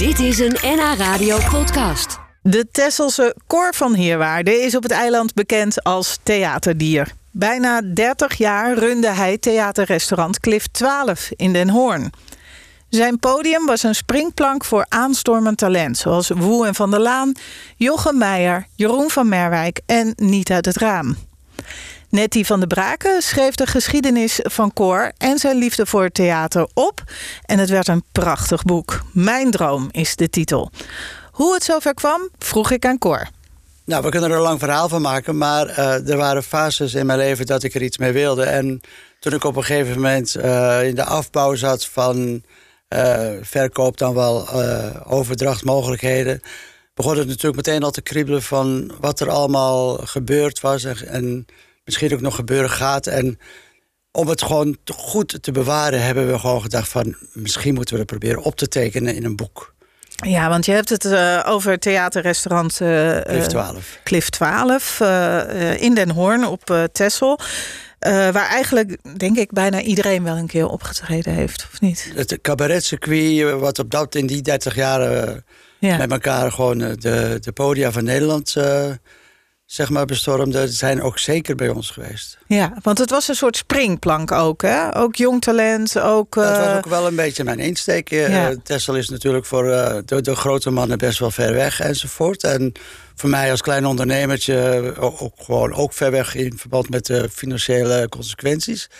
Dit is een NH Radio podcast. De Tesselse Cor van Heerwaarde is op het eiland bekend als theaterdier. Bijna 30 jaar runde hij theaterrestaurant Cliff 12 in Den Hoorn. Zijn podium was een springplank voor aanstormend talent... zoals Woe en Van der Laan, Jochem Meijer, Jeroen van Merwijk en Niet uit het Raam. Nettie van de Braken schreef de geschiedenis van Cor en zijn liefde voor theater op. En het werd een prachtig boek. Mijn droom is de titel. Hoe het zover kwam, vroeg ik aan Cor. Nou, we kunnen er een lang verhaal van maken, maar uh, er waren fases in mijn leven dat ik er iets mee wilde. En toen ik op een gegeven moment uh, in de afbouw zat van uh, verkoop dan wel overdrachtmogelijkheden, begon het natuurlijk meteen al te kriebelen van wat er allemaal gebeurd was en misschien ook nog gebeuren gaat. En om het gewoon goed te bewaren, hebben we gewoon gedacht van misschien moeten we het proberen op te tekenen in een boek. Ja, want je hebt het uh, over theaterrestaurant uh, Cliff 12. Cliff 12 uh, in Den Hoorn op Texel. waar eigenlijk, denk ik, bijna iedereen wel een keer opgetreden heeft, of niet? Het cabaretcircuit, wat op dat in die 30 jaar ja. met elkaar gewoon de, de podia van Nederland zeg maar, bestormde, zijn ook zeker bij ons geweest. Ja, want het was een soort springplank ook, hè? Ook jong talent, ook... Uh... Dat was ook wel een beetje mijn insteek. Ja. Tessel is natuurlijk voor uh, de, de, grote mannen best wel ver weg enzovoort. En voor mij als klein ondernemertje ook, gewoon ook ver weg... in verband met de financiële consequenties.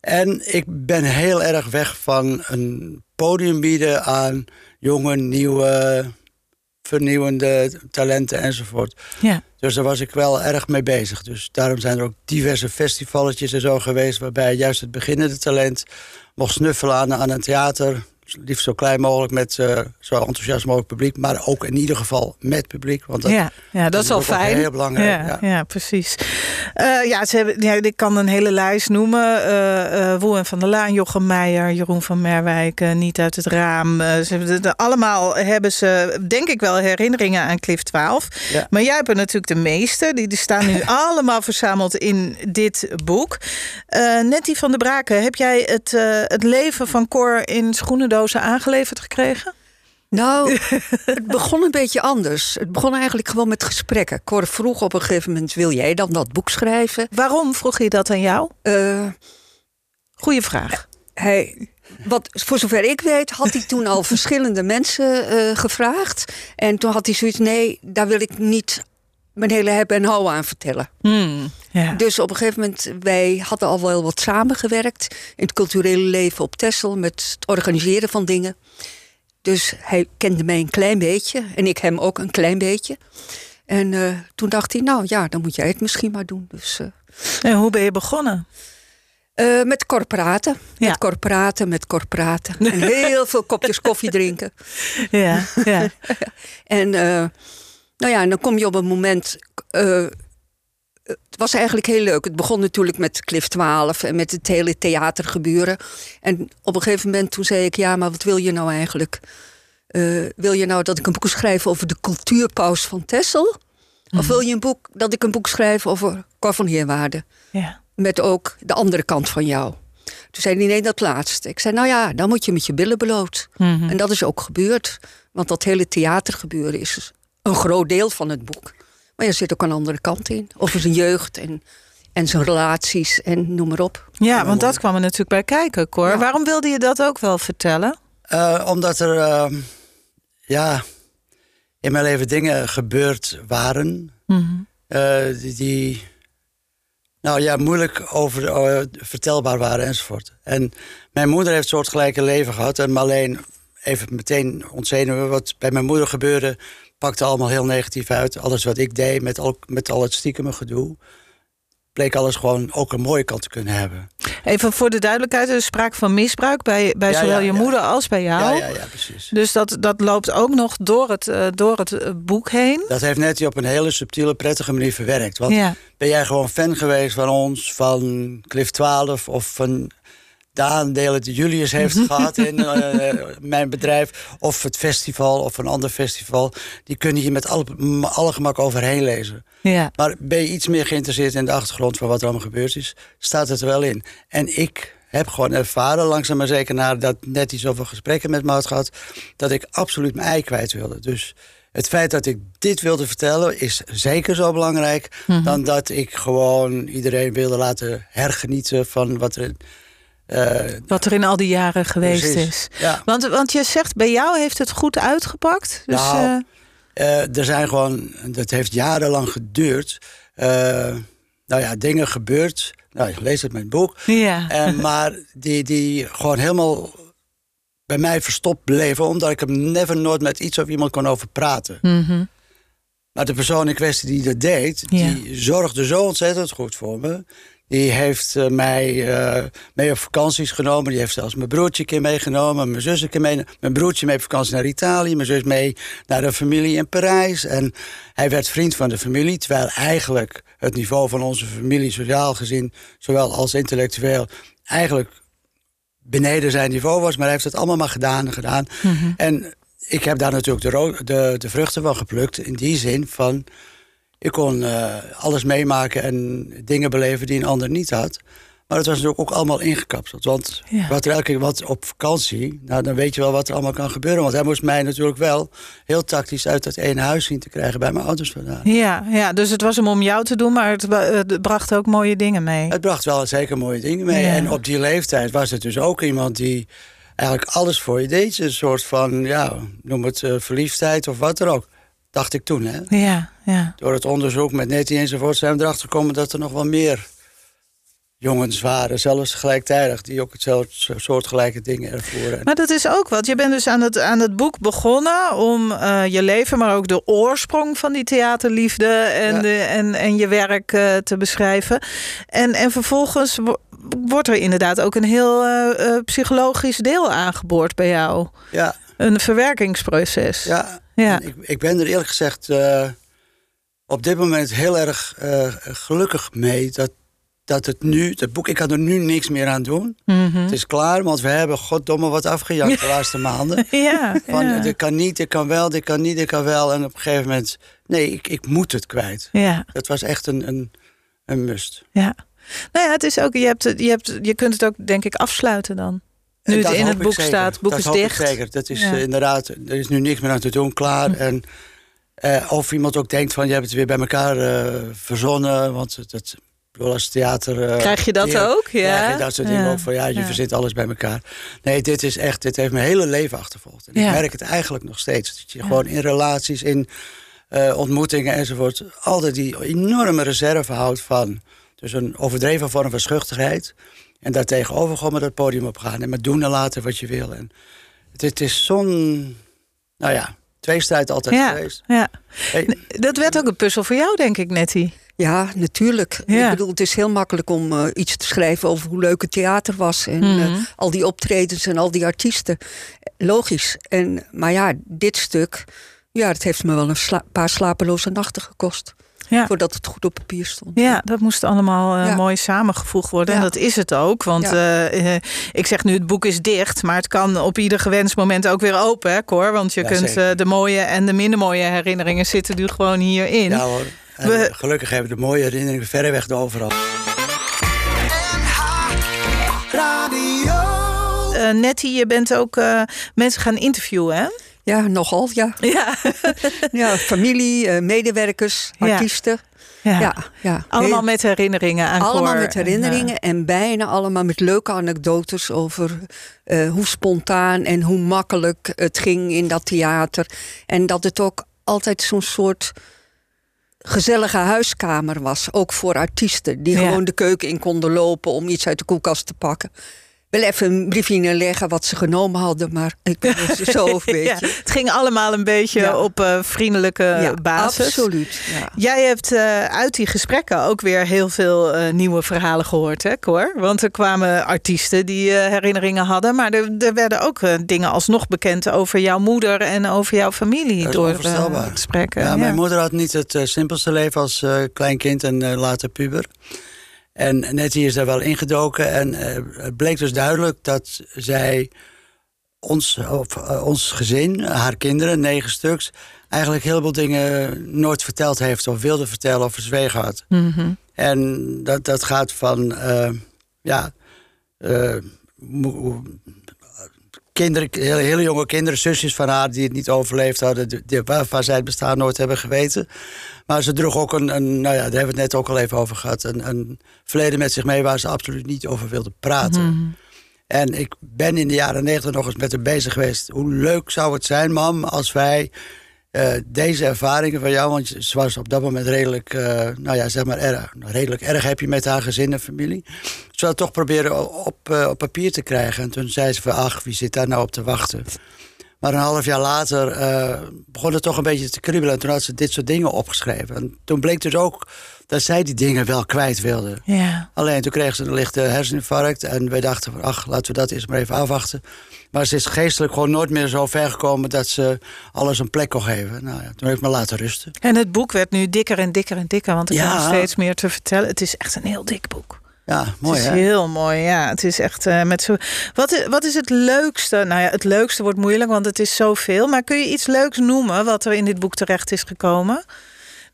En ik ben heel erg weg van een podium bieden aan jonge, nieuwe vernieuwende talenten enzovoort. Ja. Dus daar was ik wel erg mee bezig. Dus daarom zijn er ook diverse festivalletjes en zo geweest... waarbij juist het beginnende talent mocht snuffelen aan, aan een theater liefst zo klein mogelijk met uh, zo enthousiast mogelijk publiek. Maar ook in ieder geval met publiek. Want dat, ja, ja, dat is al fijn. Heel belangrijk. Ja, ja. precies. Uh, ja, ze hebben, ja, ik kan een hele lijst noemen. Uh, en van der Laan, Jochem Meijer, Jeroen van Merwijk, Niet uit het Raam. ze hebben de, allemaal hebben ze, denk ik wel, herinneringen aan Cliff 12. Ja. Maar jij hebt er natuurlijk de meeste. Die, die staan nu allemaal verzameld in dit boek. Nettie van der Braken, heb jij het, het leven van Cor in aangeleverd gekregen? Nou, het begon een beetje anders. Het begon eigenlijk gewoon met gesprekken. Cor vroeg op een gegeven moment: wil jij dan dat boek schrijven? Waarom vroeg hij dat aan jou? Uh, Goeie vraag. Hij, wat, voor zover ik weet, had hij toen al verschillende mensen uh, gevraagd. En toen had hij zoiets: nee, daar wil ik niet mijn hele hebben en houden aan vertellen. Hmm, ja. Dus op een gegeven moment, wij hadden al wel wat samengewerkt in het culturele leven op Texel met het organiseren van dingen. Dus hij kende mij een klein beetje en ik hem ook een klein beetje. En uh, toen dacht hij, nou ja, dan moet jij het misschien maar doen. Dus, uh, en hoe ben je begonnen? Uh, met corporaten. Ja. Met corporaten, met corporaten. en heel veel kopjes koffie drinken. Ja, ja. en nou ja, en dan kom je op een moment. Het was eigenlijk heel leuk. Het begon natuurlijk met Cliff 12 en met het hele theatergebeuren. En op een gegeven moment toen zei ik: Ja, maar wat wil je nou eigenlijk? Uh, wil je nou dat ik een boek schrijf over de cultuurpaus van Tessel? Of mhm. wil je een boek, dat ik een boek schrijf over Cor van Heerwaarde? Ja. Met ook de andere kant van jou. Toen zei hij, nee, dat laatste. Ik zei, nou ja, dan moet je met je billen bloot. Mhm. En dat is ook gebeurd. Want dat hele theatergebeuren is een groot deel van het boek. Maar er zit ook een andere kant in. Over zijn jeugd en, en zijn relaties en noem maar op. Ja, want dat kwam er natuurlijk bij kijken, Cor. Waarom wilde je dat ook wel vertellen? Uh, omdat er, uh, ja, in mijn leven dingen gebeurd waren. Mm die, die, nou ja, moeilijk over vertelbaar waren enzovoort. En mijn moeder heeft een soortgelijke leven gehad. En alleen even meteen ontzenuwen wat bij mijn moeder gebeurde pakte allemaal heel negatief uit. Alles wat ik deed, met al, met al het stiekeme gedoe bleek alles gewoon ook een mooie kant te kunnen hebben. Even voor de duidelijkheid, er sprake van misbruik bij, bij zowel je moeder als bij jou. Ja, ja, ja, precies. Dus dat, dat loopt ook nog door het, uh, door het eh, boek heen. Dat heeft Nettie op een hele subtiele, prettige manier verwerkt. Want ben jij gewoon fan geweest van ons, van Cliff 12 of van de aandelen die Julius heeft gehad in uh, mijn bedrijf, of het festival of een ander festival, die kun je met alle, alle gemak overheen lezen. Ja. Maar ben je iets meer geïnteresseerd in de achtergrond van wat er allemaal gebeurd is, staat het er wel in. En ik heb gewoon ervaren, langzaam maar zeker nadat net iets over gesprekken met me had gehad, dat ik absoluut mijn ei kwijt wilde. Dus het feit dat ik dit wilde vertellen is zeker zo belangrijk mhm. dan dat ik gewoon iedereen wilde laten hergenieten van wat er. Uh, wat er in al die jaren geweest is. Ja. Want, want je zegt, bij jou heeft het goed uitgepakt. Dus, nou, uh... er zijn gewoon, dat heeft jarenlang geduurd. nou ja, dingen gebeurd. Nou, ik lees het mijn boek. Ja. En, maar die, die gewoon helemaal bij mij verstopt bleven, omdat ik hem never nooit met iets of iemand kon over praten. Mhm. Maar de persoon in kwestie die dat deed, die zorgde zo ontzettend goed voor me. Die heeft uh, mij uh, mee op vakanties genomen. Die heeft zelfs mijn broertje een keer meegenomen. Mijn zus een keer mee. Mijn broertje mee op vakantie naar Italië. Mijn zus mee naar de familie in Parijs. En hij werd vriend van de familie. Terwijl eigenlijk het niveau van onze familie, sociaal gezien, zowel als intellectueel, eigenlijk beneden zijn niveau was. Maar hij heeft het allemaal maar gedaan en gedaan. Mhm. En ik heb daar natuurlijk de, de, de, vruchten van geplukt. In die zin van, ik kon uh, alles meemaken en dingen beleven die een ander niet had. Maar het was natuurlijk ook allemaal ingekapseld. Want wat er elke keer wat op vakantie, nou, dan weet je wel wat er allemaal kan gebeuren. Want hij moest mij natuurlijk wel heel tactisch uit dat ene huis zien te krijgen bij mijn ouders vandaan. Ja, ja, dus het was hem om jou te doen, maar het, bracht ook mooie dingen mee. Het bracht wel zeker mooie dingen mee. En op die leeftijd was het dus ook iemand die eigenlijk alles voor je deed. Een soort van, ja, noem het uh, verliefdheid of wat dan ook. Dacht ik toen, hè? Ja, ja. Door het onderzoek met Nettie enzovoort zijn we erachter gekomen dat er nog wel meer jongens waren, zelfs gelijktijdig, die ook hetzelfde soortgelijke dingen ervoeren. Maar dat is ook wat. Je bent dus aan het, aan het boek begonnen om uh, je leven, maar ook de oorsprong van die theaterliefde en, de, en, en je werk uh, te beschrijven. En, en vervolgens wordt er inderdaad ook een heel uh, psychologisch deel aangeboord bij jou. Ja. Een verwerkingsproces. Ja, ja. Ik, ik ben er eerlijk gezegd op dit moment heel erg gelukkig mee dat dat het nu, het boek, ik kan er nu niks meer aan doen. Mhm. Het is klaar, want we hebben goddomme wat afgejakt de laatste maanden. ja, Van, ja. dit kan niet, dit kan wel, dit kan niet, dit kan wel. En op een gegeven moment, nee, ik, ik moet het kwijt. Ja. Dat was echt een, een, een must. Ja. Nou ja, het is ook, je, hebt, je, hebt, je kunt het ook, denk ik, afsluiten dan. Nu het in het boek staat, het boek dat is dicht. zeker. Dat is uh, inderdaad, er is nu niks meer aan te doen, klaar. Hm. En uh, of iemand ook denkt van, je hebt het weer bij elkaar uh, verzonnen. Want het, het als theater... Uh, Krijg je dat ook? Ja. Krijg je dat soort dingen ook van, ja, je verzint alles bij elkaar. Nee, dit is echt, dit heeft mijn hele leven achtervolgd. En ik merk het eigenlijk nog steeds. Dat je gewoon in relaties, in uh, ontmoetingen enzovoort... altijd die enorme reserve houdt van... dus een overdreven vorm van schuchterheid... en daartegenover gewoon met het podium op gaan... en met doen en laten wat je wil. En het, het is zo'n... Nou ja, tweestrijd altijd ja, geweest. Ja. Dat werd ook een puzzel voor jou, denk ik, Nettie. Ja, natuurlijk. Ik bedoel, het is heel makkelijk om uh, iets te schrijven over hoe leuk het theater was. En mm uh, al die optredens en al die artiesten. Logisch. En, maar ja, dit stuk, ja, het heeft me wel een sla paar slapeloze nachten gekost. Ja. Voordat het goed op papier stond. Ja, dat moest allemaal uh, ja. mooi samengevoegd worden. En dat is het ook. Want uh, ik zeg nu, het boek is dicht. Maar het kan op ieder gewenst moment ook weer open, hè, Cor? Want je kunt de mooie en de minder mooie herinneringen zitten nu gewoon hierin. Ja hoor. We... Gelukkig hebben we de mooie herinneringen verreweg de overal. Uh, Nettie, je bent ook uh, mensen gaan interviewen, hè? Ja, nogal, ja. Ja, ja familie, uh, medewerkers, artiesten. Ja. Ja, ja. Allemaal met herinneringen aan Allemaal met herinneringen en, en, bijna allemaal met leuke anekdotes over hoe spontaan en hoe makkelijk het ging in dat theater. En dat het ook altijd zo'n soort gezellige huiskamer was. Ook voor artiesten die gewoon de keuken in konden lopen om iets uit de koelkast te pakken wel even een briefje neerleggen wat ze genomen hadden, maar ik zo weet ja, Het ging allemaal een beetje op uh, vriendelijke ja, basis. Absoluut. Jij hebt uh, uit die gesprekken ook weer heel veel uh, nieuwe verhalen gehoord, hè, Cor? Want er kwamen artiesten die herinneringen hadden, maar er, er werden ook dingen alsnog bekend over jouw moeder en over jouw familie door gesprekken. Ja, mijn moeder had niet het simpelste leven als klein kind en later puber. En Nettie is daar wel ingedoken. En uh, het bleek dus duidelijk dat zij ons, of, uh, ons gezin, haar kinderen, negen stuks, eigenlijk heel veel dingen nooit verteld heeft of wilde vertellen of verzwegen had. Mm -hmm. En dat, dat gaat van, uh, ja, kinderen, hele, hele, jonge kinderen, zusjes van haar die het niet overleefd hadden, die, waarvan zij het bestaan nooit hebben geweten. Maar ze droeg ook een, een, nou ja, daar hebben we het net ook al even over gehad, een, een verleden met zich mee waar ze absoluut niet over wilde praten. Mhm. En ik ben in de jaren negentig nog eens met haar bezig geweest. Hoe leuk zou het zijn, mam, als wij uh, deze ervaringen van jou, want ze was op dat moment redelijk, uh, nou ja, zeg maar, erg, redelijk erg heb je met haar gezin en familie. Ze wilde toch proberen op, uh, op papier te krijgen. En toen zei ze van, ach, wie zit daar nou op te wachten? Maar een half jaar later begon het toch een beetje te kriebelen. En toen had ze dit soort dingen opgeschreven. En toen bleek dus ook dat zij die dingen wel kwijt wilde. Ja. Alleen toen kreeg ze een lichte herseninfarct. En wij dachten van, ach, laten we dat eens maar even afwachten. Maar ze is geestelijk gewoon nooit meer zo ver gekomen... dat ze alles een plek kon geven. Nou ja, toen heb ik me laten rusten. En het boek werd nu dikker en dikker en dikker... want er ja. kwam steeds meer te vertellen. Het is echt een heel dik boek. Ja, mooi Het is heel mooi, ja. Het is echt uh, met zo... Wat is, wat is het leukste? Nou ja, het leukste wordt moeilijk, want het is zoveel. Maar kun je iets leuks noemen wat er in dit boek terecht is gekomen?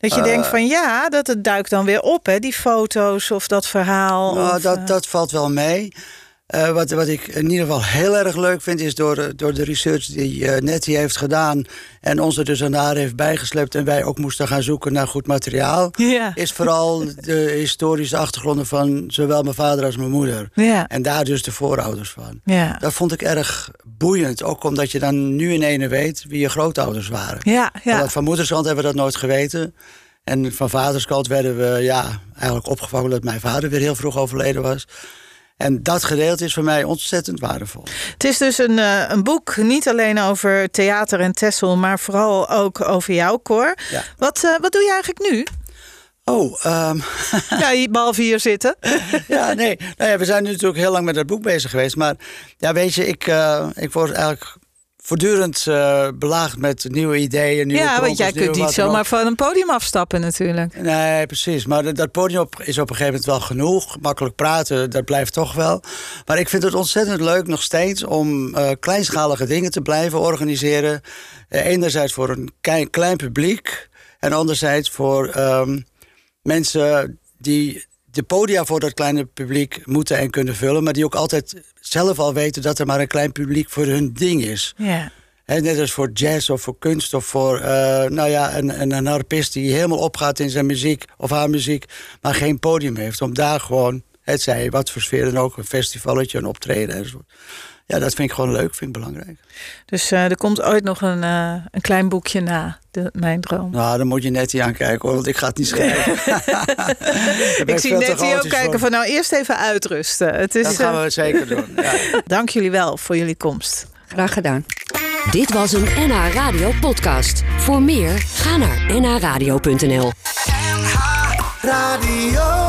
Dat je denkt eh. van ja, dat het duikt dan weer op, hè, die foto's of dat verhaal. Nou, of, dat, uh... dat valt wel mee. Uh, wat, wat ik in ieder geval heel erg leuk vind, is door, door de research die uh, Nettie heeft gedaan. en ons er dus aan haar heeft bijgeslept. en wij ook moesten gaan zoeken naar goed materiaal. Is vooral de historische achtergronden van zowel mijn vader als mijn moeder. En daar dus de voorouders van. Dat vond ik erg boeiend. Ook omdat je dan nu in ene weet wie je grootouders waren. Ja, ja. Van moederskant hebben we dat nooit geweten. En van vaderskant werden we ja, eigenlijk opgevangen dat mijn vader weer heel vroeg overleden was. En dat gedeelte is voor mij ontzettend waardevol. Het is dus een, uh, een boek, niet alleen over theater en Tessel, maar vooral ook over jou, Cor. Ja. Wat, uh, wat doe je eigenlijk nu? Oh, um... ja, behalve hier zitten. ja, nee. Nou ja, we zijn nu natuurlijk heel lang met dat boek bezig geweest. Maar ja, weet je, ik, uh, ik word eigenlijk voortdurend uh, belaagd met nieuwe ideeën. Nieuwe ja, want jij kunt niet zomaar van een podium afstappen natuurlijk. Nee, precies. Maar dat podium is op een gegeven moment wel genoeg. Makkelijk praten, dat blijft toch wel. Maar ik vind het ontzettend leuk nog steeds om uh, kleinschalige dingen te blijven organiseren. Uh, enerzijds voor een klein, klein publiek. En anderzijds voor um, mensen die de podia voor dat kleine publiek moeten en kunnen vullen. Maar die ook altijd zelf al weten dat er maar een klein publiek voor hun ding is. Ja. net als voor jazz of voor kunst of voor uh, nou ja, een, een, een harpist die helemaal opgaat in zijn muziek of haar muziek, maar geen podium heeft. Om daar gewoon, het zij wat voor sfeer dan ook, een festivalletje, een optreden enzovoort ja, dat vind ik gewoon leuk, vind ik belangrijk. Dus uh, er komt ooit nog een, uh, een klein boekje na, de, Mijn Droom. Nou, dan moet je Nettie aankijken hoor, want ik ga het niet schrijven. ik zie Nettie ook kijken van nou eerst even uitrusten. Het is, dat gaan we uh, zeker doen. Ja. Dank jullie wel voor jullie komst. Graag gedaan. Dit was een NH Radio podcast. Voor meer, ga naar nhradio.nl NH Radio